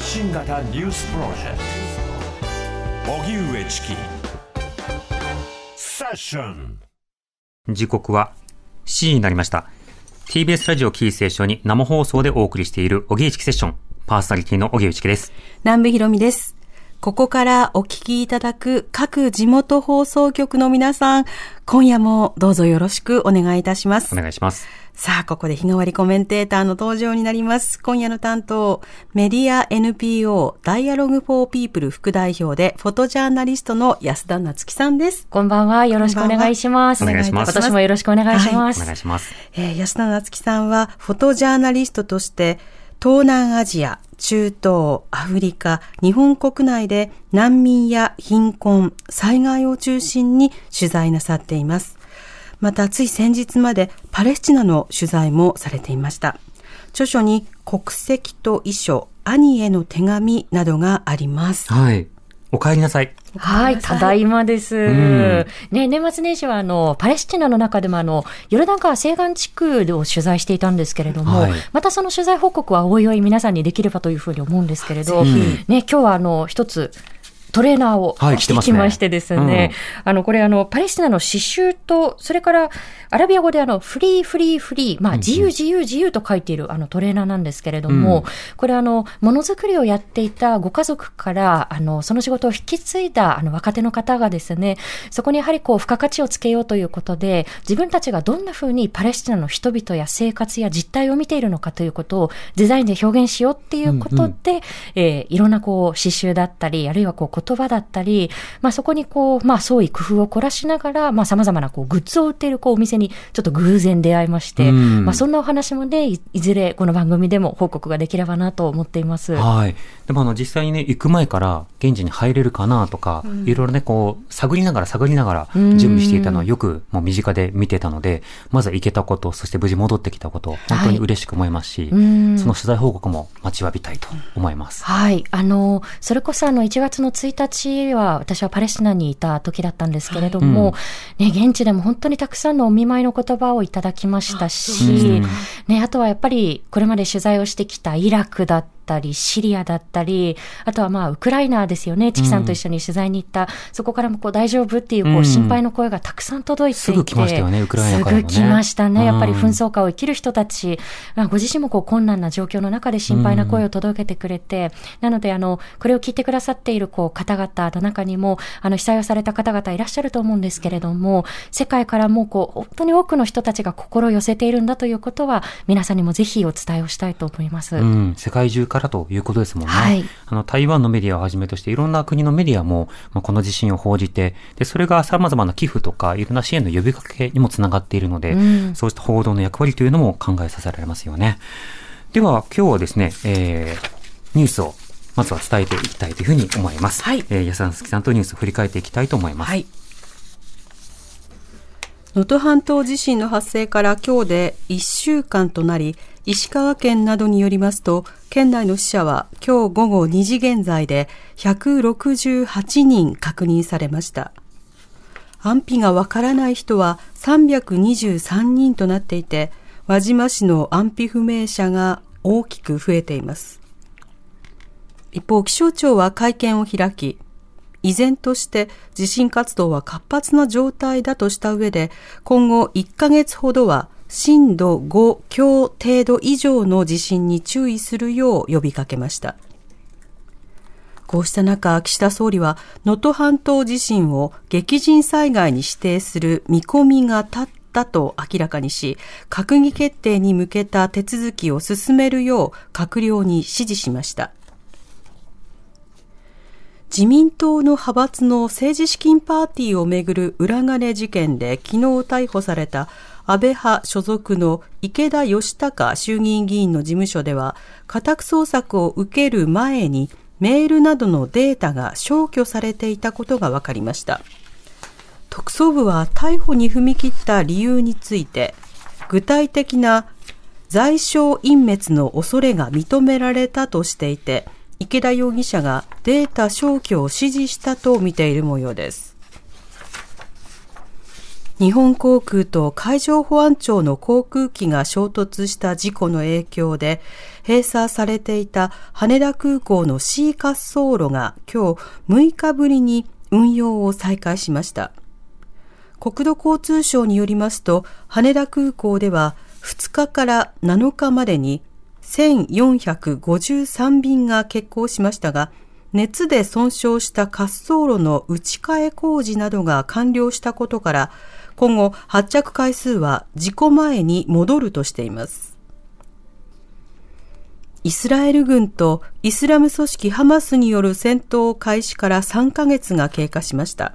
発信型ニュースプロジェクト。荻上チキ。セッション。時刻は7時になりました。TBS ラジオキーステーションに生放送でお送りしている荻上チキセッション。パーソナリティの荻上チキです。南部ひろみです。ここからお聞きいただく各地元放送局の皆さん、今夜もどうぞよろしくお願いいたしますお。願いしますさあ、ここで日替わりコメンテーターの登場になります。今夜の担当、メディア NPO ダイアログフォーピープル副代表で、フォトジャーナリストの安田夏樹さんです。こんばんは。よろしくお願いします。お願いします今年もよろしくお願いします。お願いしますえー安田夏樹さんは、フォトジャーナリストとして、東南アジア、中東、アフリカ、日本国内で難民や貧困、災害を中心に取材なさっています。また、つい先日までパレスチナの取材もされていました。著書に国籍と遺書、兄への手紙などがあります。はいお帰りなさい。はい、ただいまです。ん。ね、年末年始は、あの、パレスチナの中でも、あの、ヨルダン川西岸地区を取材していたんですけれども、はい。またその取材報告はおいおい皆さんにできればというふうに思うんですけれど、ね、今日は、あの、一つ、トレーナーをはい着てき着てますねましてですね、あの、これあの、パレスチナの刺繍と、それから、アラビア語であの、フリーフリーフリー、まあ、自由自由自由と書いているあのトレーナーなんですけれども、うん。これあの、ものづくりをやっていたご家族から、あの、その仕事を引き継いだあの若手の方がですね、そこにやはりこう、付加価値をつけようということで、自分たちがどんな風にパレスチナの人々や生活や実態を見ているのかということをデザインで表現しようっていうことで、えーいろんなこう、刺繍だったり、あるいはこう、言葉だったり、まあそこにこう、まあ創意工夫を凝らしながら、まあ様々なこう、グッズを売っているこう、お店にちょっと偶然出会いまして、うんまあそんなお話もね、いいずれこの番組でも報告ができればなと思っています。はい。でもあの実際にね、行く前から現地に入れるかなとか、いろいろね、こう、探りながら探りながらうん準備していたのをよくもう身近で見てたので、まずは行けたこと、そして無事戻ってきたこと、本当に嬉しく思いますし、うんその取材報告も待ちわびたいと思います。はい。あの、それこそあの、1月の1日は、私はパレスチナにいた時だったんですけれども、ね、現地でも本当にたくさんのお見舞いの言葉をいただきましたし、ね、あとはやっぱり、これまで取材をしてきたイラクだったり、シリアだったり、あとはまあ、ウクライナですよね。チキさんと一緒に取材に行った、そこからもこう、大丈夫っていう、こうんう、心配の声がたくさん届いていて。すぐ来ましたよねウクライナからもねすぐ来ましたね。やっぱりうん紛争下を生きる人たち、まあ、ご自身もこう、困難な状況の中で心配な声を届けてくれて、なので、あの、これを聞いてくださっている、こう、方々の中にも、あの、被災をされた方々いらっしゃると思うんですけれども、世界からも、こう、本当に多くの人たちが心を寄せているんだということは、皆さんにもぜひお伝えをしたいと思います。うん、世界中からということですもんね。はいあの、台湾のメディアをはじめとして、いろんな国のメディアも、まあ、この地震を報じて、で、それが様々な寄付とか、いろんな支援の呼びかけにもつながっているので、うんそうした報道の役割というのも考えさせられますよね。では、今日はですね、えー、ニュースを、まずは伝えていきたいというふうに思います。はいえー、安田月さんとニュースを振り返っていきたいと思います。はい。能登半島地震の発生から今日で1週間となり、石川県などによりますと、県内の死者は今日午後2時現在で168人確認されました。安否がわからない人は323人となっていて、輪島市の安否不明者が大きく増えています。一方、気象庁は会見を開き、依然として地震活動は活発な状態だとした上で、今後1ヶ月ほどは震度5強程度以上の地震に注意するよう呼びかけました。こうした中、岸田総理は能登半島地震を激甚災害に指定する見込みが立ったと明らかにし、閣議決定に向けた手続きを進めるよう閣僚に指示しました。自民党の派閥の政治資金パーティーをめぐる裏金事件で昨日逮捕された安倍派所属の池田義孝衆議院議員の事務所では家宅捜索を受ける前にメールなどのデータが消去されていたことが分かりました。特捜部は逮捕に踏み切った理由について具体的な罪証隠滅の恐れが認められたとしていて池田容疑者がデータ消去を指示したと見ている模様です。日本航空と海上保安庁の航空機が衝突した事故の影響で、閉鎖されていた羽田空港の C 滑走路が今日6日ぶりに運用を再開しました。国土交通省によりますと、羽田空港では2日から7日までに1453便が欠航しましたが、熱で損傷した滑走路の打ち替え工事などが完了したことから、今後発着回数は事故前に戻るとしています。イスラエル軍とイスラム組織ハマスによる戦闘開始から3ヶ月が経過しました。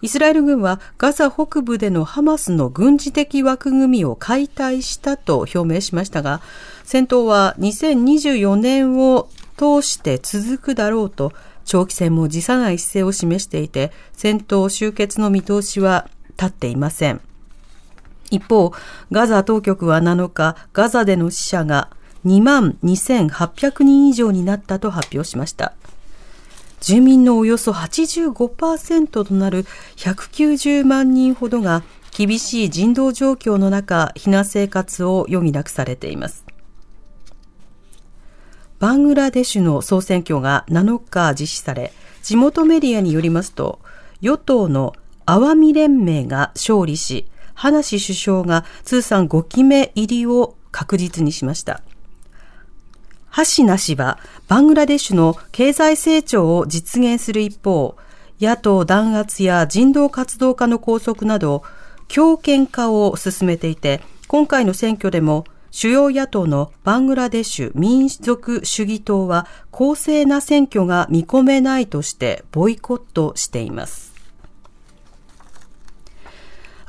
イスラエル軍はガザ北部でのハマスの軍事的枠組みを解体したと表明しましたが、戦闘は2024年を通して続くだろうと、長期戦も辞さない姿勢を示していて、戦闘終結の見通しは立っていません。一方、ガザ当局は7日、ガザでの死者が2万2800人以上になったと発表しました。住民のおよそ85%となる190万人ほどが厳しい人道状況の中、避難生活を余儀なくされています。バングラデシュの総選挙が7日実施され、地元メディアによりますと、与党のアワミ連盟が勝利し、ハナシ首相が通算5期目入りを確実にしました。ハシナ氏はバングラデシュの経済成長を実現する一方、野党弾圧や人道活動家の拘束など、強権化を進めていて、今回の選挙でも主要野党のバングラデシュ民族主義党は公正な選挙が見込めないとしてボイコットしています。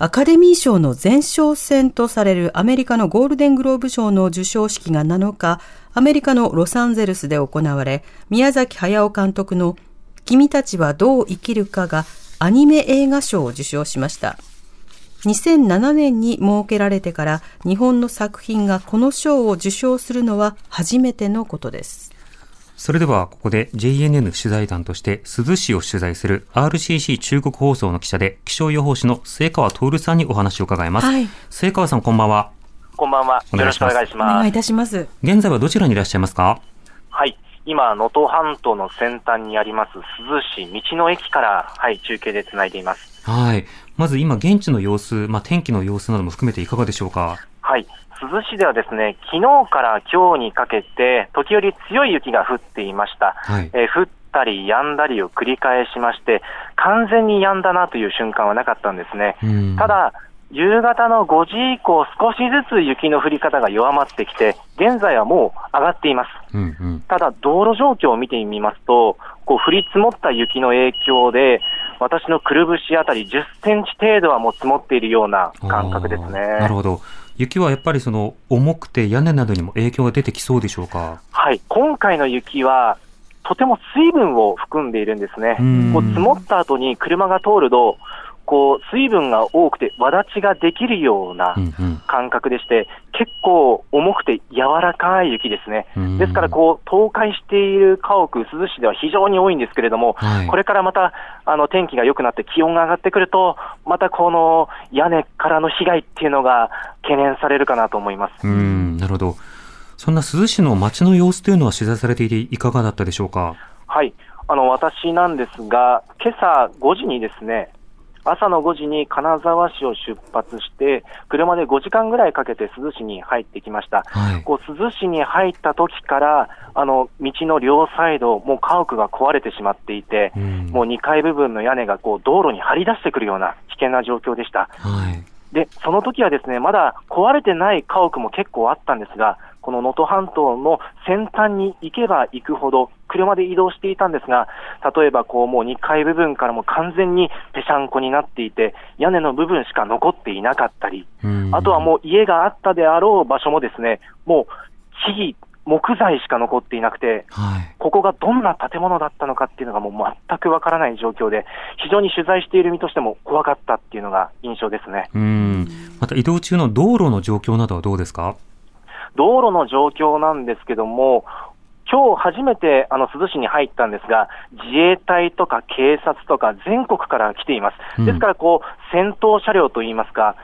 アカデミー賞の前哨戦とされるアメリカのゴールデングローブ賞の授賞式が7日、アメリカのロサンゼルスで行われ、宮崎駿監督の君たちはどう生きるかがアニメ映画賞を受賞しました。2007年に設けられてから日本の作品がこの賞を受賞するのは初めてのことです。それではここで JNN 取材団として珠洲市を取材する RCC 中国放送の記者で気象予報士の末川徹さんにお話を伺います。はい、末川さんこんばんは。こんばんは。よろしくお願いします。お願いいたします。現在はどちらにいらっしゃいますか？はい。今、能登半島の先端にあります珠洲市道の駅から、はい、中継でつないでいます。はい。まず今、現地の様子、まあ、天気の様子なども含めていかがでしょうか？はい。珠洲市ではですね、昨日から今日にかけて、時折強い雪が降っていました。はい、えー、降ったり止んだりを繰り返しまして、完全に止んだなという瞬間はなかったんですね。ただ、夕方の5時以降、少しずつ雪の降り方が弱まってきて、現在はもう上がっています。うんうん、ただ、道路状況を見てみますと、こう降り積もった雪の影響で、私のくるぶしあたり10センチ程度はもう積もっているような感覚ですね。なるほど。雪はやっぱりその重くて屋根などにも影響が出てきそうでしょうか？はい、今回の雪はとても水分を含んでいるんですね。こう積もった後に車が通ると、こう水分が多くて、わだちができるような感覚でして、結構重くて柔らかい雪ですね。ですから、こう倒壊している家屋、珠洲市では非常に多いんですけれども、はい、これからまたあの天気が良くなって気温が上がってくると、またこの屋根からの被害っていうのが懸念されるかなと思います。うんなるほど。そんな珠洲市の街の様子というのは取材されていていかがだったでしょうか？はい。あの、私なんですが、今朝5時にですね、朝の5時に金沢市を出発して、車で5時間ぐらいかけて珠洲市に入ってきました。はい、こう珠洲市に入った時から、あの道の両サイド、もう家屋が壊れてしまっていて、うん、もう2階部分の屋根がこう道路に張り出してくるような危険な状況でした。はい、で、その時はですね、まだ壊れてない家屋も結構あったんですが、この能登半島の先端に行けば行くほど、車で移動していたんですが、例えばこうもう2階部分からも完全にぺしゃんこになっていて、屋根の部分しか残っていなかったり、あとはもう家があったであろう場所もですね、もう木々、木材しか残っていなくて、はい、ここがどんな建物だったのかっていうのがもう全くわからない状況で、非常に取材している身としても怖かったっていうのが印象ですね。うん。また移動中の道路の状況などはどうですか？道路の状況なんですけども、今日初めてあの珠洲市に入ったんですが、自衛隊とか警察とか全国から来ています。ですからこう、先頭車両といいますか、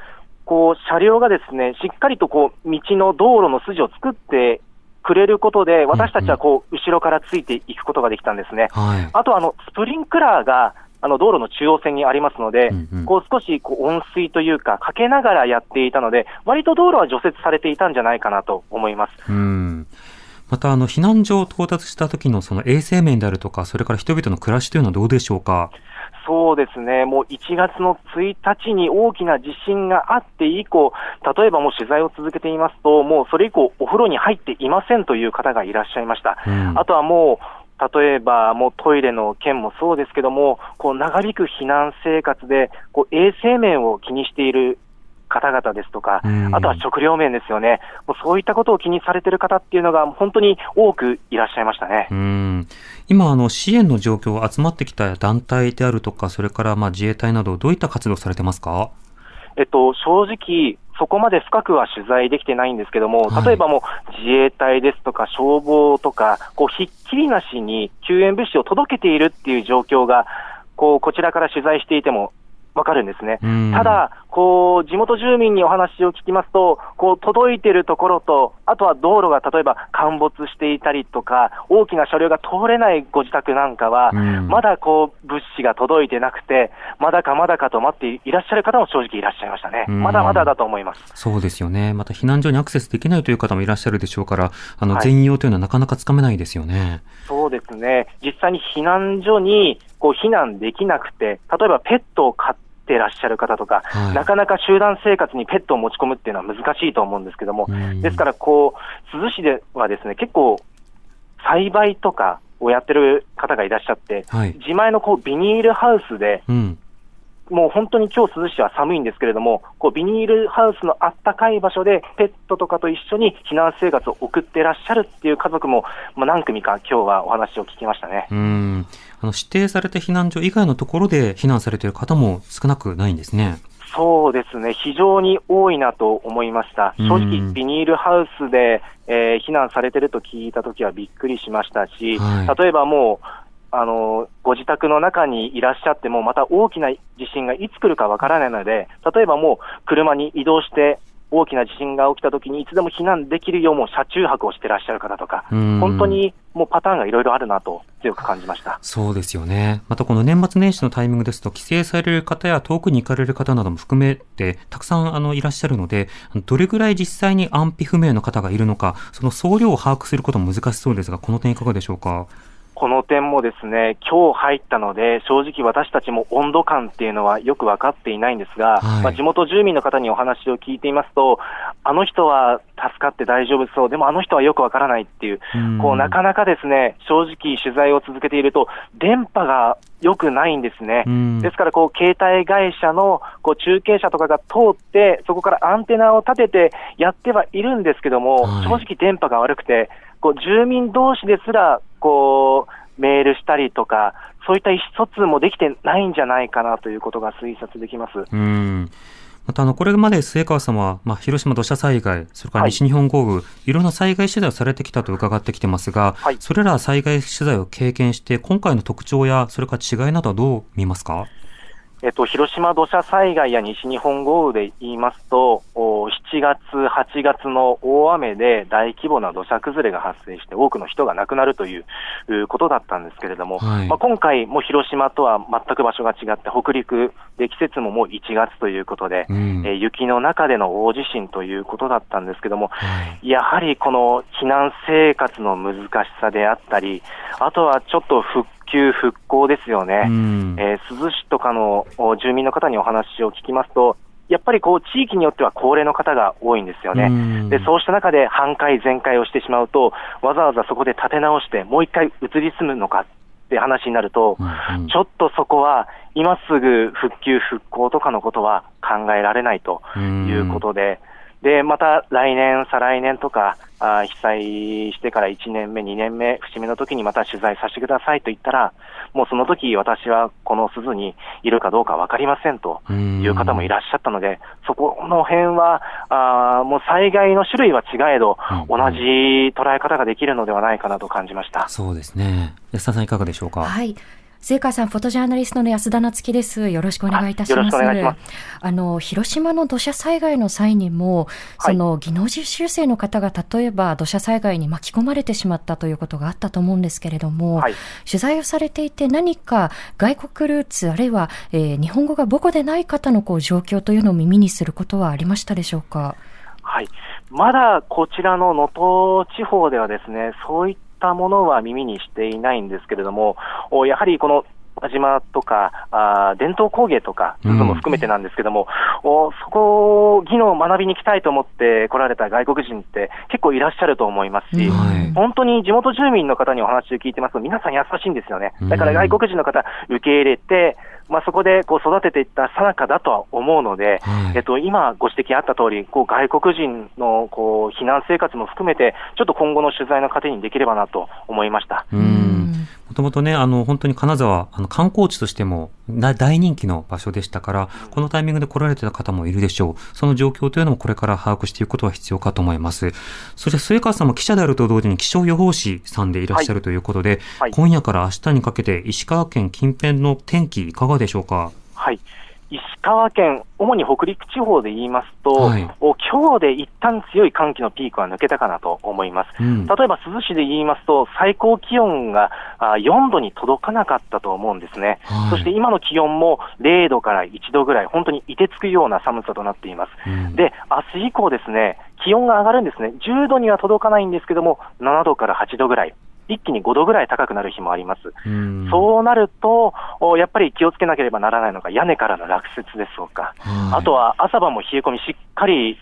こう車両がですねしっかりとこう道の道路の筋を作ってくれることで、私たちはこう後ろからついていくことができたんですね。はい、あとあのスプリンクラーがあの道路の中央線にありますので、うんうん、こう少しこう温水というか、かけながらやっていたので、割と道路は除雪されていたんじゃないかなと思います。うんまた、あの、避難所を到達した時のその衛生面であるとか、それから人々の暮らしというのはどうでしょうか？そうですね、もう1月の1日に大きな地震があって以降、例えばもう取材を続けていますと、もうそれ以降、お風呂に入っていませんという方がいらっしゃいました。うん、あとはもう例えば、もうトイレの件もそうですけども、こう長引く避難生活でこう衛生面を気にしている方々ですとか、あとは食料面ですよね、もうそういったことを気にされている方っていうのが、本当に多くいらっしゃいましたね。今あの、支援の状況、集まってきた団体であるとか、それからまあ自衛隊など、どういった活動されてますか？えっと、正直、そこまで深くは取材できてないんですけども、例えばもう自衛隊ですとか消防とか、こうひっきりなしに救援物資を届けているっていう状況が、こうこちらから取材していてもわかるんですね。ただ、こう、地元住民にお話を聞きますと、こう、届いてるところと、あとは道路が例えば陥没していたりとか、大きな車両が通れないご自宅なんかは、まだこう、物資が届いてなくて、まだかまだかと待っていらっしゃる方も正直いらっしゃいましたね。まだまだだと思います。そうですよね。また避難所にアクセスできないという方もいらっしゃるでしょうから、あの、全容というのはなかなかつかめないですよね。はい、そうですね。実際に避難所に、こう、避難できなくて、例えばペットを飼っててらっしゃる方とか、はい、なかなか集団生活にペットを持ち込むっていうのは難しいと思うんですけども、ですからこう、珠洲市ではですね、結構、栽培とかをやってる方がいらっしゃって、はい、自前のこうビニールハウスで、うんもう本当に今日珠洲市は寒いんですけれども、こうビニールハウスのあったかい場所で、ペットとかと一緒に避難生活を送ってらっしゃるっていう家族も、まあ、何組か今日はお話を聞きましたね。うん。あの指定された避難所以外のところで避難されている方も少なくないんですね。そうですね、非常に多いなと思いました。正直、ビニールハウスで、えー、避難されてると聞いたときはびっくりしましたし、はい、例えばもう、あのご自宅の中にいらっしゃっても、また大きな地震がいつ来るかわからないので、例えばもう車に移動して、大きな地震が起きたときに、いつでも避難できるようも車中泊をしてらっしゃる方とか、本当にもうパターンがいろいろあるなと強く感じました。そうですよね、またこの年末年始のタイミングですと、帰省される方や遠くに行かれる方なども含めて、たくさんあのいらっしゃるので、どれぐらい実際に安否不明の方がいるのか、その総量を把握することも難しそうですが、この点、いかがでしょうか？この点もですね、今日入ったので、正直私たちも温度感っていうのはよく分かっていないんですが、はい、まあ、地元住民の方にお話を聞いていますと、あの人は助かって大丈夫そう、でもあの人はよく分からないっていう、うこうなかなかですね、正直取材を続けていると、電波が良くないんですね。ですから、こう、携帯会社のこう中継車とかが通って、そこからアンテナを立ててやってはいるんですけども、はい、正直電波が悪くて、こう住民同士ですらこうメールしたりとか、そういった意思疎通もできてないんじゃないかなということが推察できます。うん。またあのこれまで末川様は、まあ、広島土砂災害、それから西日本豪雨、はい、いろんな災害取材をされてきたと伺ってきてますが、はい、それら災害取材を経験して、今回の特徴や、それから違いなどはどう見ますか？えっと、広島土砂災害や西日本豪雨で言いますと、7月、8月の大雨で大規模な土砂崩れが発生して、多くの人が亡くなるということだったんですけれども、はい、まあ、今回、も広島とは全く場所が違って、北陸で季節ももう1月ということで、うん、え雪の中での大地震ということだったんですけども、はい、やはりこの避難生活の難しさであったり、あとはちょっと復旧復興ですよね、うん、えー、珠洲市とかの住民の方にお話を聞きますと、やっぱりこう地域によっては高齢の方が多いんですよね、うん、でそうした中で半壊、全壊をしてしまうと、わざわざそこで建て直して、もう一回移り住むのかって話になると、うん、ちょっとそこは今すぐ復旧・復興とかのことは考えられないということで。で、また来年、再来年とか、あ被災してから1年目、2年目、節目の時にまた取材させてくださいと言ったら、もうその時私はこの鈴にいるかどうか分かりませんという方もいらっしゃったので、そこの辺は、あもう災害の種類は違えど、同じ捉え方ができるのではないかなと感じました。そうですね。安田さんいかがでしょうか？はい。聖川さん、フォトジャーナリストの安田夏樹です。よろしくお願いいたします。ああの、広島の土砂災害の際にも、その技能実習生の方が例えば土砂災害に巻き込まれてしまったということがあったと思うんですけれども、はい、取材をされていて何か外国ルーツ、あるいは、えー、日本語が母語でない方のこう状況というのを耳にすることはありましたでしょうか？はい。まだこちらの能登地方ではですね、そういっったものは耳にしていないんですけれども、やはりこの輪島とか、あ伝統工芸とか、そういうのも含めてなんですけども、うん、おそこ、技能を学びに行きたいと思って来られた外国人って結構いらっしゃると思いますし、本当に地元住民の方にお話を聞いてますと、皆さん優しいんですよね。だから外国人の方、受け入れて、まあ、そこでこう育てていったさなかだとは思うので、はい、えっと、今ご指摘あった通り、こり、外国人のこう避難生活も含めて、ちょっと今後の取材の糧にできればなと思いました。うんもともとね、あの、本当に金沢、あの、観光地としても大人気の場所でしたから、このタイミングで来られてた方もいるでしょう。その状況というのもこれから把握していくことは必要かと思います。そして、末川さんも記者であると同時に気象予報士さんでいらっしゃるということで、はいはい、今夜から明日にかけて石川県近辺の天気いかがでしょうか？はい。石川県、主に北陸地方で言いますと、はい、今日で一旦強い寒気のピークは抜けたかなと思います。うん、例えば珠洲市で言いますと、最高気温が4度に届かなかったと思うんですね。はい、そして今の気温も0度から1度ぐらい、本当に凍てつくような寒さとなっています。うん、で、明日以降ですね、気温が上がるんですね。10度には届かないんですけども、7度から8度ぐらい。一気に5度ぐらい高くなる日もあります。うそうなると、やっぱり気をつけなければならないのが屋根からの落雪ですとか、あとは朝晩も冷え込み、しっかり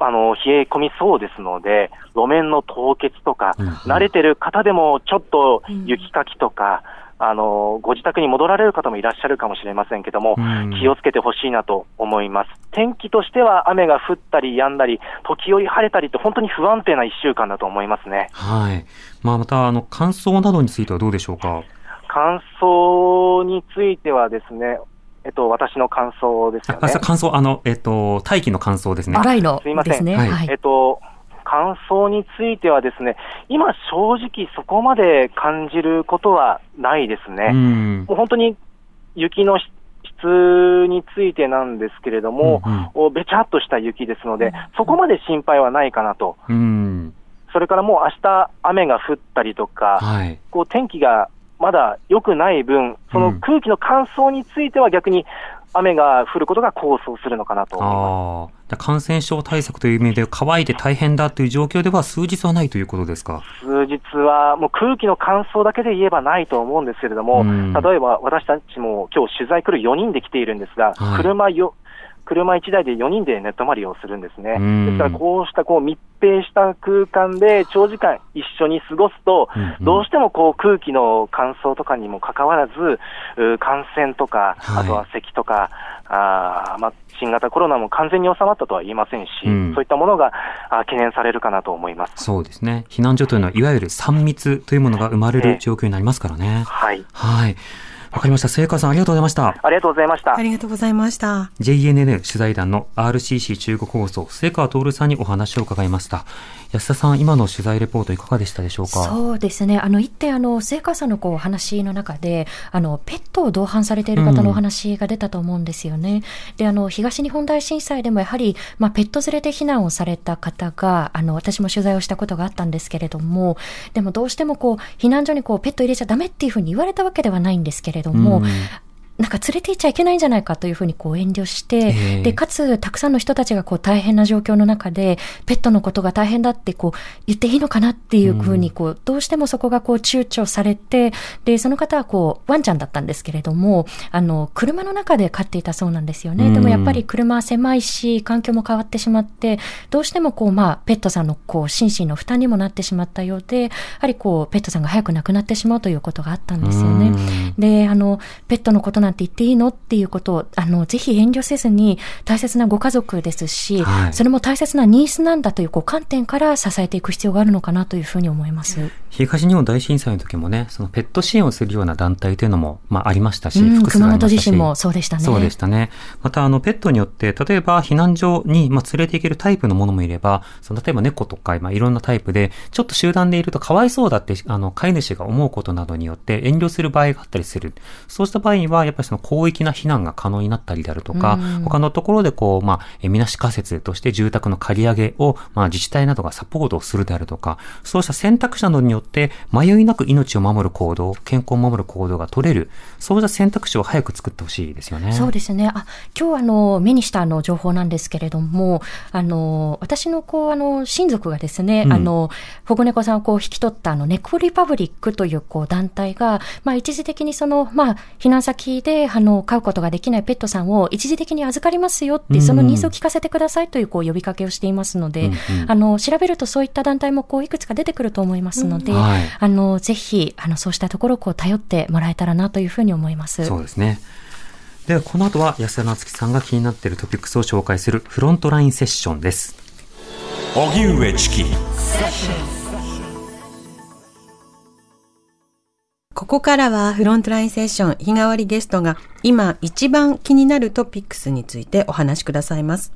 あの冷え込みそうですので、路面の凍結とか、慣れてる方でもちょっと雪かきとか、あのご自宅に戻られる方もいらっしゃるかもしれませんけども、気をつけてほしいなと思います。天気としては雨が降ったり止んだり、時折晴れたりと、本当に不安定な1週間だと思いますね。はいまあ、またあの乾燥などについてはどうでしょうか？乾燥についてはですね、えっと、私の感想ですよね。あ、乾燥、あの、えっと、大気の乾燥ですね。洗いの。すいません。ね、はい、えっと、乾燥についてはですね、今正直そこまで感じることはないですね。もう本当に雪の質についてなんですけれども、うんうん、べちゃっとした雪ですので、そこまで心配はないかなと。うん、それからもう明日雨が降ったりとか、はい、こう天気がまだ良くない分、その空気の乾燥については逆に雨が降ることが構想するのかなと思います。感染症対策という意味で乾いて大変だという状況では数日はないということですか？数日はもう空気の乾燥だけで言えばないと思うんですけれども、例えば私たちも今日取材来る4人で来ているんですが、はい、車よ車1台で4人で寝泊まりをするんですね。ですからこうしたこう密閉した空間で長時間一緒に過ごすと、どうしてもこう空気の乾燥とかにもかかわらず、感染とか、あとは咳とか、あまあ、新型コロナも完全に収まったとは言いませんし、うん、そういったものが懸念されるかなと思います。そうですね、避難所というのは、いわゆる3密というものが生まれる状況になりますからね。はい、はいわかりました。聖華さん、ありがとうございました。ありがとうございました。ありがとうございました。JNN 取材団の RCC 中国放送、聖華徹さんにお話を伺いました。安田さん、今の取材レポートいかがでしたでしょうか？そうですね。あの、一点、あの、聖火さんのこう、話の中で、あの、ペットを同伴されている方のお話が出たと思うんですよね。うん、で、あの、東日本大震災でもやはり、まあ、ペット連れで避難をされた方が、あの、私も取材をしたことがあったんですけれども、でもどうしてもこう、避難所にこう、ペット入れちゃダメっていうふうに言われたわけではないんですけれども、うん。なんか連れて行っちゃいけないんじゃないかというふうにこう遠慮して、で、かつ、たくさんの人たちがこう大変な状況の中で、ペットのことが大変だってこう言っていいのかなっていうふうに、こう、どうしてもそこがこう躊躇されて、で、その方はこう、ワンちゃんだったんですけれども、あの、車の中で飼っていたそうなんですよね。でもやっぱり車は狭いし、環境も変わってしまって、どうしてもこう、まあ、ペットさんのこう、心身の負担にもなってしまったようで、やはりこう、ペットさんが早く亡くなってしまうということがあったんですよね。で、あの、ペットのことなんて言っていいのっていうことを、あの、ぜひ遠慮せずに、大切なご家族ですし、はい、それも大切なニースなんだというこう観点から支えていく必要があるのかなというふうに思います。東日本大震災の時もね、そのペット支援をするような団体というのも、まあ、ありましたし、うん、熊本地震もそうでしたね。そうでしたね。また、あの、ペットによって、例えば避難所に、まあ、連れて行けるタイプのものもいれば、その例えば猫とか、まあ、いろんなタイプで、ちょっと集団でいるとかわいそうだって、あの、飼い主が思うことなどによって遠慮する場合があったりする。そうした場合には、やっぱりその広域な避難が可能になったりであるとか、他のところでこう、まあ、え、みなし仮説として住宅の借り上げを、まあ、自治体などがサポートをするであるとか、そうした選択肢などによって、迷いなく命を守る行動、健康を守る行動が取れる、そうした選択肢を早く作ってほしいですよね。そうですね。あ、今日あの、目にしたあの、情報なんですけれども、あの、私のこう、あの、親族がですね、うん、あの、保護猫さんをこう引き取ったあの、猫リパブリックというこう、団体が、まあ、一時的にその、まあ、避難先で、あの、飼うことができないペットさんを一時的に預かりますよって、そのニーズを聞かせてくださいという、こう、呼びかけをしていますので、うんうん、あの、調べるとそういった団体も、こう、いくつか出てくると思いますので、うんはい、あの、ぜひ、あの、そうしたところをこう、頼ってもらえたらなというふうに思います。そうですね。では、この後は安田夏樹さんが気になっているトピックスを紹介するフロントラインセッションです。荻上チキ。ここからはフロントラインセッション日替わりゲストが今一番気になるトピックスについてお話しくださいます。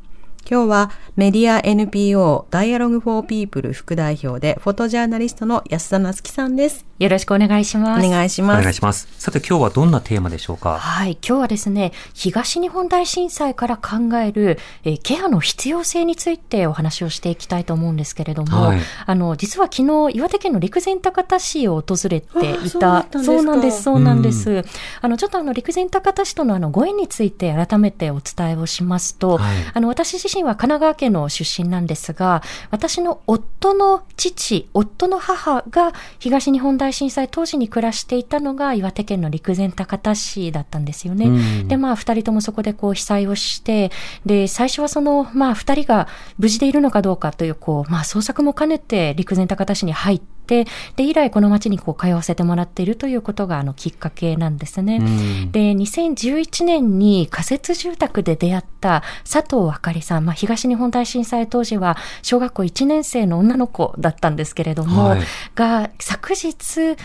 今日はメディア NPO ダイアログフォーピープル副代表でフォトジャーナリストの安田なつきさんです。よろしくお願いします。お願いします。お願いします。さて今日はどんなテーマでしょうか？はい。今日はですね、東日本大震災から考える、えー、ケアの必要性についてお話をしていきたいと思うんですけれども、はい、あの、実は昨日、岩手県の陸前高田市を訪れていた。そうなんです、そうなんです。あの、ちょっとあの、陸前高田市とのあの、ご縁について改めてお伝えをしますと、はい、あの、私自身は神奈川県の出身なんですが、私の夫の父、夫の母が東日本大震災当時に暮らしていたのが岩手県の陸前高田市だったんですよね。うん、で、まあ、二人ともそこでこう被災をして、で、最初はその、まあ、二人が無事でいるのかどうかという、こう、まあ、捜索も兼ねて陸前高田市に入って、で、以来この町にこう通わせてもらっているということがあのきっかけなんですね。うん、で、2011年に仮設住宅で出会った佐藤あかりさん、まあ、東日本大震災当時は小学校1年生の女の子だったんですけれども、はい、が昨日、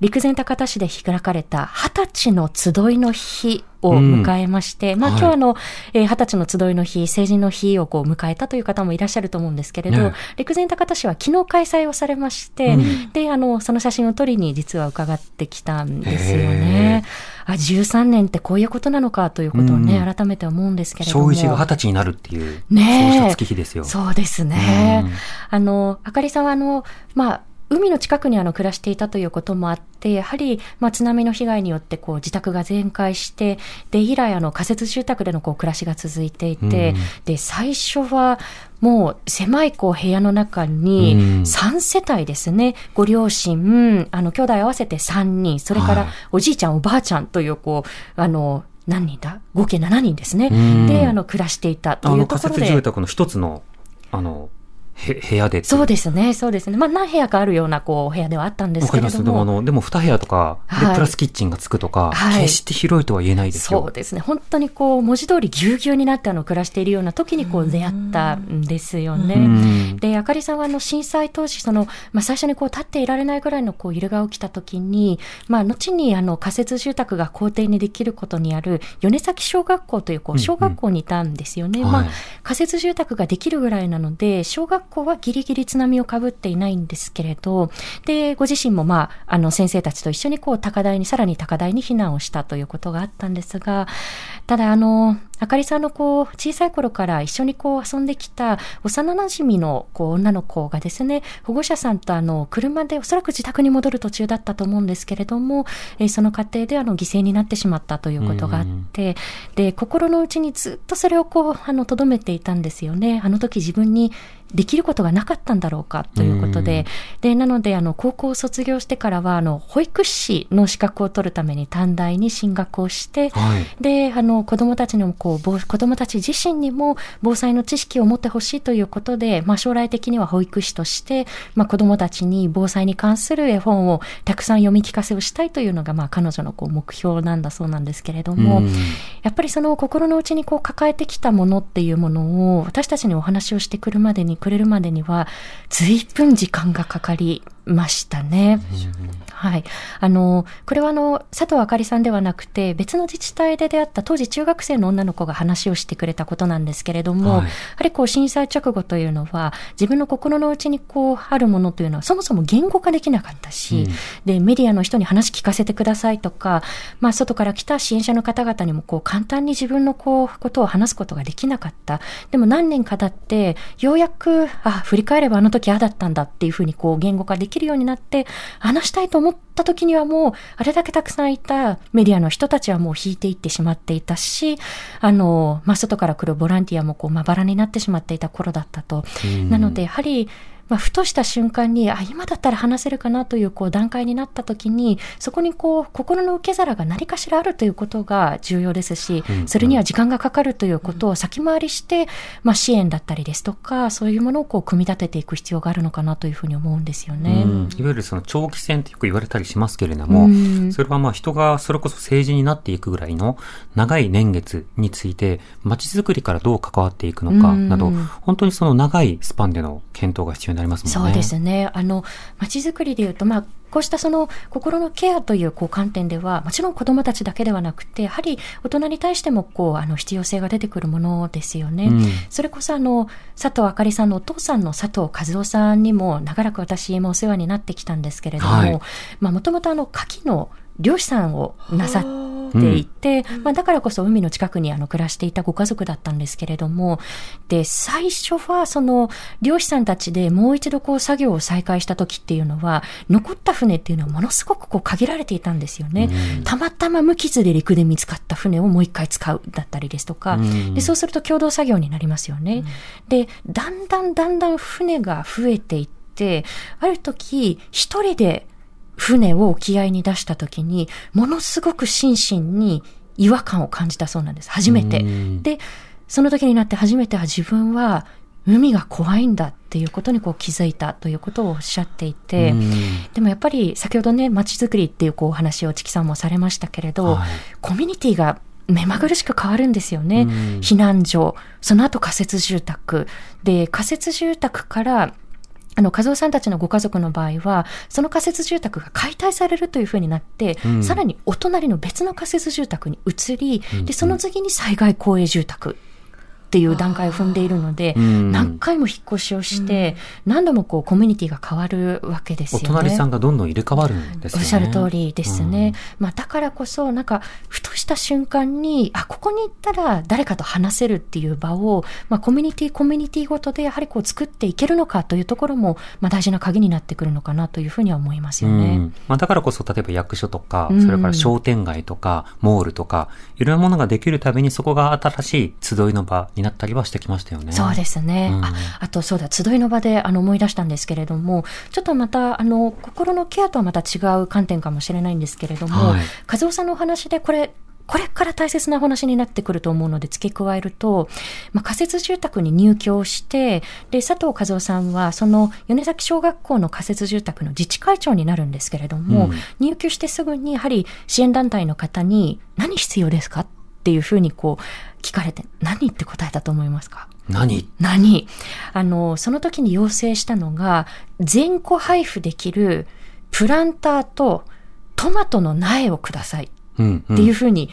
陸前高田市で開かれた二十歳の集いの日を迎えまして、うん、まあ、今日あの、えー、二十歳の集いの日、成人の日をこう迎えたという方もいらっしゃると思うんですけれど、ね、陸前高田市は昨日開催をされまして、うん、で、あの、その写真を撮りに実は伺ってきたんですよね。あ、13年ってこういうことなのかということをね、うん、改めて思うんですけれども。小一が二十歳になるっていう、ね、そうした月日ですよ。そうですね。あの、あかりさんはあの、まあ、海の近くにあの暮らしていたということもあって、やはり、まあ、津波の被害によってこう自宅が全壊して、で、以来あの仮設住宅でのこう暮らしが続いていて、うん、で、最初はもう狭いこう部屋の中に3世帯ですね、ご両親、あの兄弟合わせて3人、それからおじいちゃん、おばあちゃんというこう、あの、何人だ？合計7人ですね。で、あの、暮らしていたというところで。仮設住宅の一つの、あの、部屋でそうですね、そうですね。まあ何部屋かあるようなこう部屋ではあったんですけれども。わかります。でもあの、でも2部屋とか、で、プラスキッチンがつくとか、はい、決して広いとは言えないですよ。そうですね。本当にこう、文字通りぎゅうぎゅうになってあの暮らしているような時にこう出会ったんですよね。で、あかりさんはあの震災当時、その、まあ最初にこう立っていられないぐらいのこう揺れが起きた時に、まあ後にあの仮設住宅が校庭にできることにある米崎小学校というこう小学校にいたんですよね。うんうん、まあ仮設住宅ができるぐらいなので、小学校はギリギリ津波をかぶっていないんですけれど、で、ご自身もまあ、あの、先生たちと一緒にこう、高台に、さらに高台に避難をしたということがあったんですが、ただ、あの、あかりさんのこう、小さい頃から一緒にこう遊んできた幼馴染のこう女の子がですね、保護者さんとあの、車でおそらく自宅に戻る途中だったと思うんですけれども、えー、その過程であの、犠牲になってしまったということがあって、で、心の内にずっとそれをこう、あの、留めていたんですよね。あの時自分にできることがなかったんだろうかということで、で、なので、あの、高校を卒業してからは、あの、保育士の資格を取るために短大に進学をして、はい、で、あの、子供たちにもこう、子供たち自身にも防災の知識を持ってほしいということで、まあ、将来的には保育士として、まあ、子供たちに防災に関する絵本をたくさん読み聞かせをしたいというのが、まあ、彼女のこう目標なんだそうなんですけれども、やっぱりその心の内にこう抱えてきたものっていうものを私たちにお話をしてくるまでに、くれるまでには、随分時間がかかりましたね。はい。あの、これはあの、佐藤あかりさんではなくて、別の自治体で出会った当時中学生の女の子が話をしてくれたことなんですけれども、はい、やはりこう震災直後というのは、自分の心の内にこうあるものというのはそもそも言語化できなかったし、うん、で、メディアの人に話聞かせてくださいとか、まあ、外から来た支援者の方々にもこう簡単に自分のこう、ことを話すことができなかった。でも何年か経って、ようやく、あ、振り返ればあの時ああだったんだっていうふうにこう言語化できるようになって、話したいと思った時にはもう、あれだけたくさんいたメディアの人たちはもう引いていってしまっていたし、あの、まあ、外から来るボランティアもこうまばらになってしまっていた頃だったと。なので、やはり、まあ、ふとした瞬間に、あ、今だったら話せるかなというこう段階になった時に、そこにこう、心の受け皿が何かしらあるということが重要ですし、それには時間がかかるということを先回りして、まあ、支援だったりですとか、そういうものをこう、組み立てていく必要があるのかなというふうに思うんですよね。いわゆるその長期戦ってよく言われたりしますけれども、それはまあ人がそれこそ政治になっていくぐらいの長い年月について、街づくりからどう関わっていくのかなど、本当にその長いスパンでの検討が必要になりますもんね。そうですね。あの、街づくりでいうと、まあ、こうしたその心のケアというこう観点では、もちろん子供たちだけではなくて、やはり大人に対してもこう、あの、必要性が出てくるものですよね。うん、それこそあの、佐藤あかりさんのお父さんの佐藤和夫さんにも長らく私もお世話になってきたんですけれども、もともとあの、牡蠣の漁師さんをなさっていて、うん、まあ、だからこそ海の近くにあの暮らしていたご家族だったんですけれども、で、最初はその漁師さんたちでもう一度こう作業を再開した時っていうのは、残った船っていうのはものすごくこう限られていたんですよね。うん、たまたま無傷で陸で見つかった船をもう一回使うだったりですとか、うん、でそうすると共同作業になりますよね。で、だんだんだんだん船が増えていって、ある時一人で船を沖合に出した時に、ものすごく心身に違和感を感じたそうなんです。初めて。で、その時になって初めては自分は海が怖いんだっていうことにこう気づいたということをおっしゃっていて、でもやっぱり先ほどね、街づくりっていうこうお話をチキさんもされましたけれど、はい、コミュニティが目まぐるしく変わるんですよね。避難所、その後仮設住宅。で、仮設住宅からあの、和夫さんたちのご家族の場合は、その仮設住宅が解体されるというふうになって、うん、さらにお隣の別の仮設住宅に移り、で、その次に災害公営住宅っていう段階を踏んでいるので、何回も引っ越しをして、何度もこうコミュニティが変わるわけですよね。お隣さんがどんどん入れ替わるんですね。おっしゃる通りですね。まあだからこそ、なんか、ふとした瞬間に、あ、ここに行ったら誰かと話せるっていう場を、まあコミュニティ、コミュニティごとでやはりこう作っていけるのかというところも、まあ大事な鍵になってくるのかなというふうには思いますよね。まあだからこそ、例えば役所とか、それから商店街とか、モールとか、いろんなものができるたびにそこが新しい集いの場になったりはしてきましたよね。そうですね。うん、ああとそうだ、集いの場であの思い出したんですけれども、ちょっとまた、あの、心のケアとはまた違う観点かもしれないんですけれども、はい、和夫さんのお話でこれ、これから大切な話になってくると思うので付け加えると、まあ、仮設住宅に入居して、で、佐藤和夫さんは、その米崎小学校の仮設住宅の自治会長になるんですけれども、うん、入居してすぐにやはり支援団体の方に何必要ですか？っていうふうにこう聞かれて、何って答えたと思いますか？何？何？あの、その時に要請したのが、全個配布できるプランターとトマトの苗をくださいっていうふうに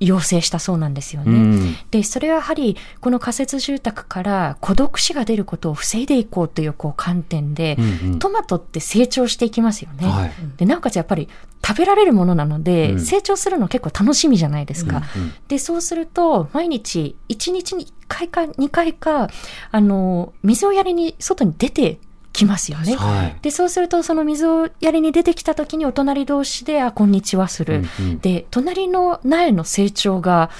要請したそうなんですよね。うん、で、それはやはり、この仮設住宅から孤独死が出ることを防いでいこうというこう観点で、うんうん、トマトって成長していきますよね。はい、で、なおかつやっぱり食べられるものなので、うん、成長するの結構楽しみじゃないですか。うんうん、で、そうすると、毎日、1日に1回か2回か、あの、水をやりに外に出てきますよね。はい、で、そうすると、その水をやりに出てきた時にお隣同士で、あ、こんにちはする。うんうん、で、隣の苗の成長が、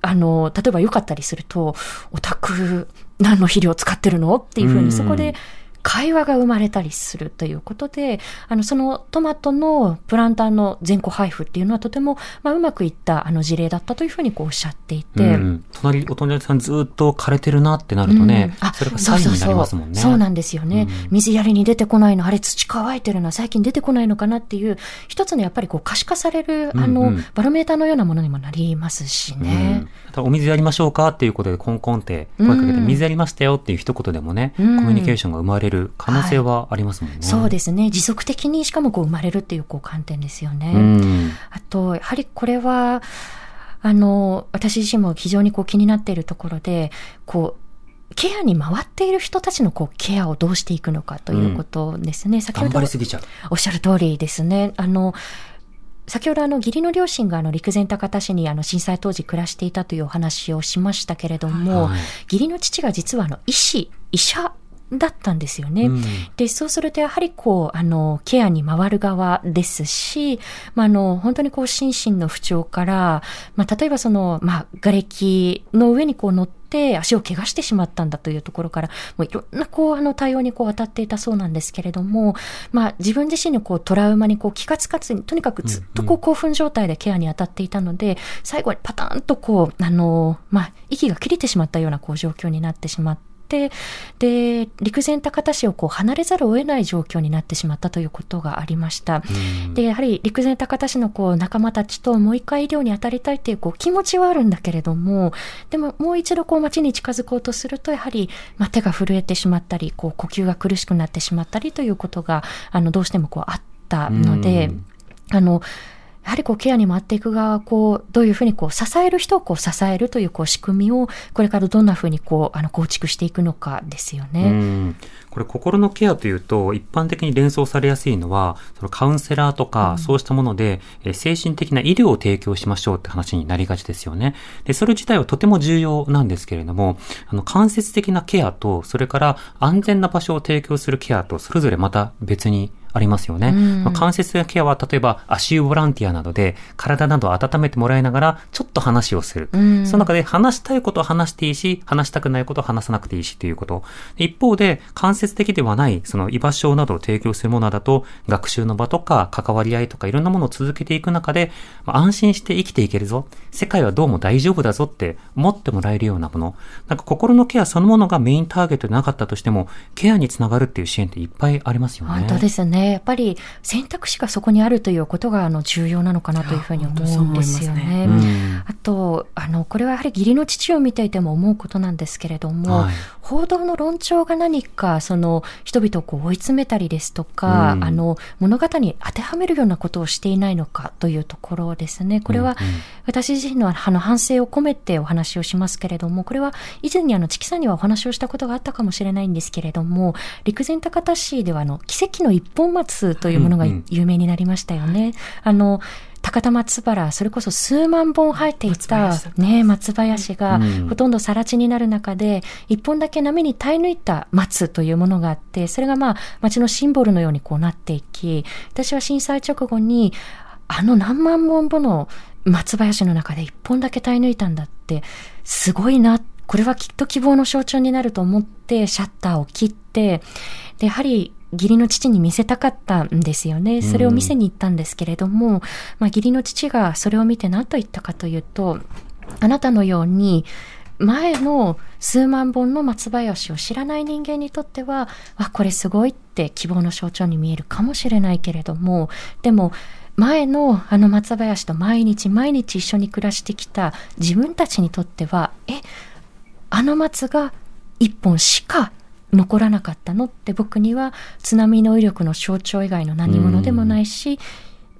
あの、例えば良かったりすると、お宅、何の肥料使ってるの？っていうふうに、そこで、会話が生まれたりするということで、あの、そのトマトのプランターの全個配布っていうのはとても、まあ、うまくいったあの事例だったというふうにこうおっしゃっていて。うん、隣、お隣さんずっと枯れてるなってなるとね、うん、あそれがサインになりますもんね。そうなんですよね、うん、水やりに出てこないの、あれ土乾いてるのは最近出てこないのかなっていう、一つのやっぱりこう可視化される、あの、バロメーターのようなものにもなりますしね。お水やりましょうかっていうことでコンコンって声かけて、水やりましたよっていう一言でもね、コミュニケーションが生まれる可能性はありますもんね。はい、そうですね。持続的にしかもこう生まれるっていうこう観点ですよね。あと、やはりこれは、あの、私自身も非常にこう気になっているところで、こう、ケアに回っている人たちのこうケアをどうしていくのかということですね。うん、先ほどおっしゃる通りですね。あの、先ほどあの義理の両親があの陸前高田市にあの震災当時暮らしていたというお話をしましたけれども、はい、義理の父が実はあの医師、医者だったんですよね。うん、で、そうするとやはりこう、あの、ケアに回る側ですし、まあ、あの、本当にこう、心身の不調から、まあ、例えばその、まあ、瓦礫の上にこう乗って、足を怪我してしまったんだというところから、もういろんなこう、あの、対応にこう、当たっていたそうなんですけれども、まあ、自分自身のこう、トラウマにこう、気がつかずに、とにかくずっとこう、興奮状態でケアに当たっていたので、最後にパターンとこう、あの、まあ、息が切れてしまったようなこう、状況になってしまって、て、で、陸前高田市をこう離れざるを得ない状況になってしまったということがありました。で、やはり陸前高田市のこう仲間たちともう一回医療に当たりたいっていうこう気持ちはあるんだけれども、でももう一度こう街に近づこうとすると、やはり、まあ、手が震えてしまったり、こう呼吸が苦しくなってしまったりということが、あの、どうしてもこうあったので、あの、やはりこうケアに回っていく側はこう、どういうふうにこう支える人をこう支えるというこう仕組みを、これからどんなふうにこう、あの構築していくのかですよね。これ心のケアというと、一般的に連想されやすいのは、そのカウンセラーとか、そうしたもので、うん、精神的な医療を提供しましょうって話になりがちですよね。で、それ自体はとても重要なんですけれども、あの、間接的なケアと、それから安全な場所を提供するケアと、それぞれまた別にありますよね。うん、まあ、間接ケアは例えば足湯ボランティアなどで体などを温めてもらいながらちょっと話をする。うん、その中で話したいことを話していいし、話したくないことを話さなくていいしということ。一方で間接的ではないその居場所などを提供するものだと学習の場とか関わり合いとかいろんなものを続けていく中で、まあ、安心して生きていけるぞ。世界はどうも大丈夫だぞって思ってもらえるようなもの。なんか心のケアそのものがメインターゲットでなかったとしても、ケアにつながるっていう支援っていっぱいありますよね。本当ですね。やっぱり選択肢がそこにあるということがあの重要なのかなというふうに思うんですよね。ね。あと、あの、これはやはり義理の父を見ていても思うことなんですけれども、はい、報道の論調が何か、その、人々をこう追い詰めたりですとか、うん、あの、物語に当てはめるようなことをしていないのかというところですね。これは、私自身のあの反省を込めてお話をしますけれども、これは以前にあの、チキさんにはお話をしたことがあったかもしれないんですけれども、陸前高田市ではあの、奇跡の一本松というものが有名になりましたよね。うんうん、あの、高田松原、それこそ数万本生えていたね、松林がほとんど更地になる中で、一本だけ波に耐え抜いた松というものがあって、それがまあ町のシンボルのようにこうなっていき、私は震災直後に、あの何万本もの松林の中で一本だけ耐え抜いたんだって、すごいな、これはきっと希望の象徴になると思って、シャッターを切って、で、やはり義理の父に見せたかったんですよね。それを見せに行ったんですけれども、まあ、義理の父がそれを見て何と言ったかというと、あなたのように、前の数万本の松林を知らない人間にとっては、わ、これすごいって希望の象徴に見えるかもしれないけれども、でも、前のあの松林と毎日毎日一緒に暮らしてきた自分たちにとっては、え、あの松が一本しか残らなかったのって僕には津波の威力の象徴以外の何者でもないし、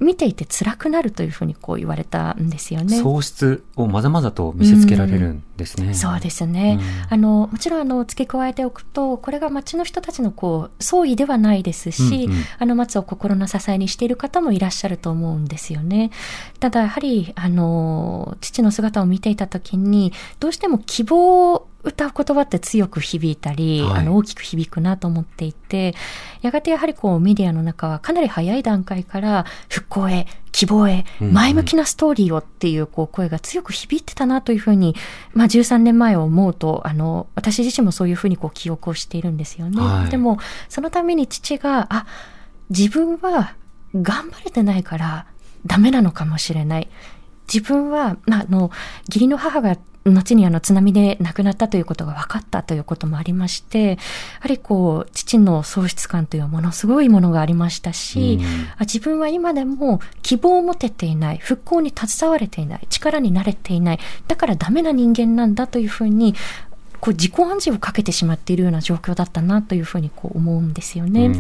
見ていて辛くなるというふうにこう言われたんですよね。喪失をまざまざと見せつけられるんですね。うそうですね。あの、もちろんあの、付け加えておくと、これが町の人たちのこう、葬儀ではないですし、うんうん、あの松を心の支えにしている方もいらっしゃると思うんですよね。ただやはり、あの、父の姿を見ていた時に、どうしても希望歌う言葉って強く響いたり、はい、あの大きく響くなと思っていて、やがてやはりこうメディアの中はかなり早い段階から復興へ、希望へ、前向きなストーリーをっていうこう声が強く響いてたなというふうに、まあ13年前を思うと、あの、私自身もそういうふうにこう記憶をしているんですよね。はい、でも、そのために父が、あ、自分は頑張れてないからダメなのかもしれない。自分は、まあ、あの、義理の母が後にあの津波で亡くなったということが分かったということもありまして、やはりこう、父の喪失感というものすごいものがありましたし、自分は今でも希望を持てていない、復興に携われていない、力になれていない、だからダメな人間なんだというふうに、こう自己暗示をかけてしまっているような状況だったなというふうにこう思うんですよね。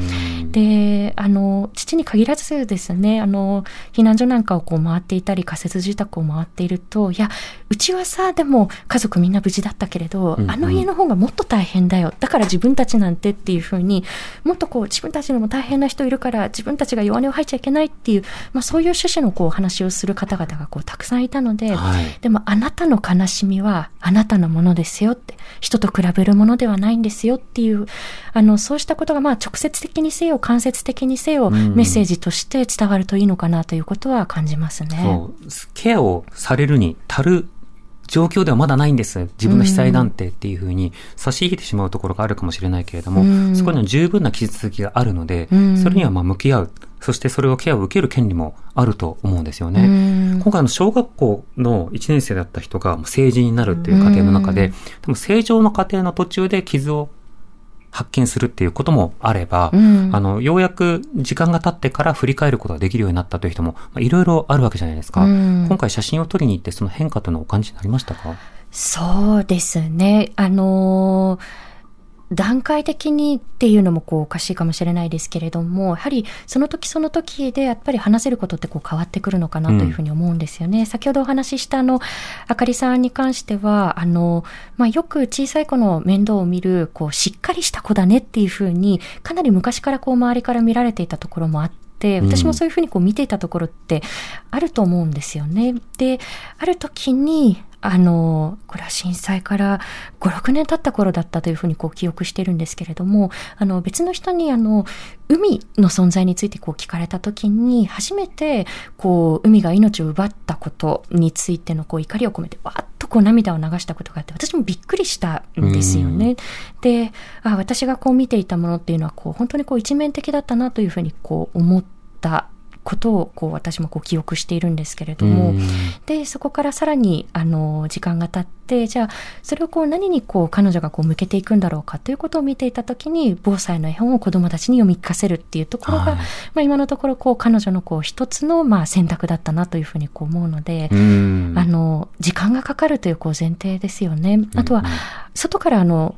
で、あの、父に限らずですね、あの、避難所なんかをこう回っていたり、仮設住宅を回っていると、いや、うちはさ、でも家族みんな無事だったけれど、うんうん、あの家の方がもっと大変だよ。だから自分たちなんてっていうふうに、もっとこう自分たちにも大変な人いるから自分たちが弱音を吐いちゃいけないっていう、まあそういう趣旨のこう話をする方々がこうたくさんいたので、はい、でもあなたの悲しみはあなたのものですよって。人と比べるものではないんですよっていう、あの、そうしたことが、まあ、直接的にせよ、間接的にせよ、メッセージとして伝わるといいのかなということは感じますね。ケアをされるに足る状況ではまだないんです。自分の被災なんてっていうふうに差し引いてしまうところがあるかもしれないけれども、うん、そこには十分な傷つきがあるので、うん、それにはまあ向き合う。そしてそれをケアを受ける権利もあると思うんですよね。うん、今回の小学校の1年生だった人が成人になるっていう過程の中で、でも正常の過程の途中で傷を発見するっていうこともあれば、うん、あの、ようやく時間が経ってから振り返ることができるようになったという人も、いろいろあるわけじゃないですか、うん、今回写真を撮りに行ってその変化というのをお感じになりましたか？そうですね。あのー段階的にっていうのもこうおかしいかもしれないですけれども、やはりその時その時でやっぱり話せることってこう変わってくるのかなというふうに思うんですよね。うん、先ほどお話ししたあの、あかりさんに関しては、あの、まあ、よく小さい子の面倒を見る、こう、しっかりした子だねっていうふうに、かなり昔からこう周りから見られていたところもあって、私もそういうふうにこう見ていたところってあると思うんですよね。で、ある時に、あの、これは震災から5、6年経った頃だったというふうにこう記憶してるんですけれども、あの別の人にあの、海の存在についてこう聞かれた時に、初めてこう、海が命を奪ったことについてのこう怒りを込めて、わーっとこう涙を流したことがあって、私もびっくりしたんですよね。で、あ私がこう見ていたものっていうのはこう、本当にこう一面的だったなというふうにこう思ったことをこう私もこう記憶しているんですけれども、でそこからさらにあの時間が経ってじゃあそれをこう何にこう彼女がこう向けていくんだろうかということを見ていた時に防災の絵本を子どもたちに読み聞かせるっていうところが、はい、まあ、今のところこう彼女のこう一つのまあ選択だったなというふうにこう思うのであの時間がかかるというこう前提ですよね。あとは外からあの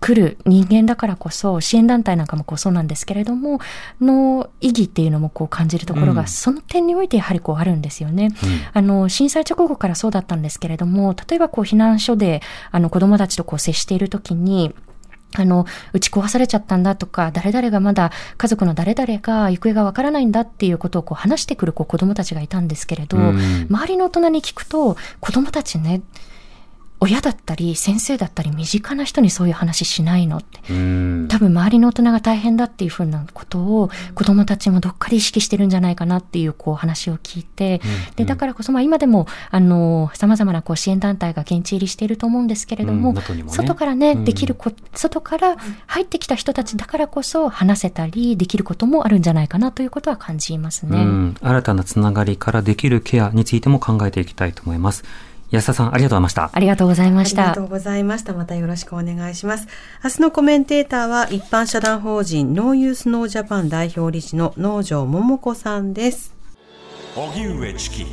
来る人間だからこそ、支援団体なんかもこうそうなんですけれども、の意義っていうのもこう感じるところが、うん、その点においてやはりこうあるんですよね。うん、あの、震災直後からそうだったんですけれども、例えばこう避難所で、あの子供たちとこう接しているときに、あの、打ち壊されちゃったんだとか、誰々がまだ家族の誰々が行方がわからないんだっていうことをこう話してくるこう子供たちがいたんですけれど、うん、周りの大人に聞くと、子供たちね、親だったり先生だったり身近な人にそういう話しないの？って。多分周りの大人が大変だっていうふうなことを子供たちもどっかで意識してるんじゃないかなっていうこう話を聞いて、で、だからこそまあ今でもあの様々なこう支援団体が現地入りしていると思うんですけれども、もね、外からね、できるこ、外から入ってきた人たちだからこそ話せたりできることもあるんじゃないかなということは感じますね。新たなつながりからできるケアについても考えていきたいと思います。安田さん、ありがとうございました。ありがとうございました。ありがとうございました。またよろしくお願いします。明日のコメンテーターは、一般社団法人ノーユースノージャパン代表理事の農場桃子さんです。荻上チキ。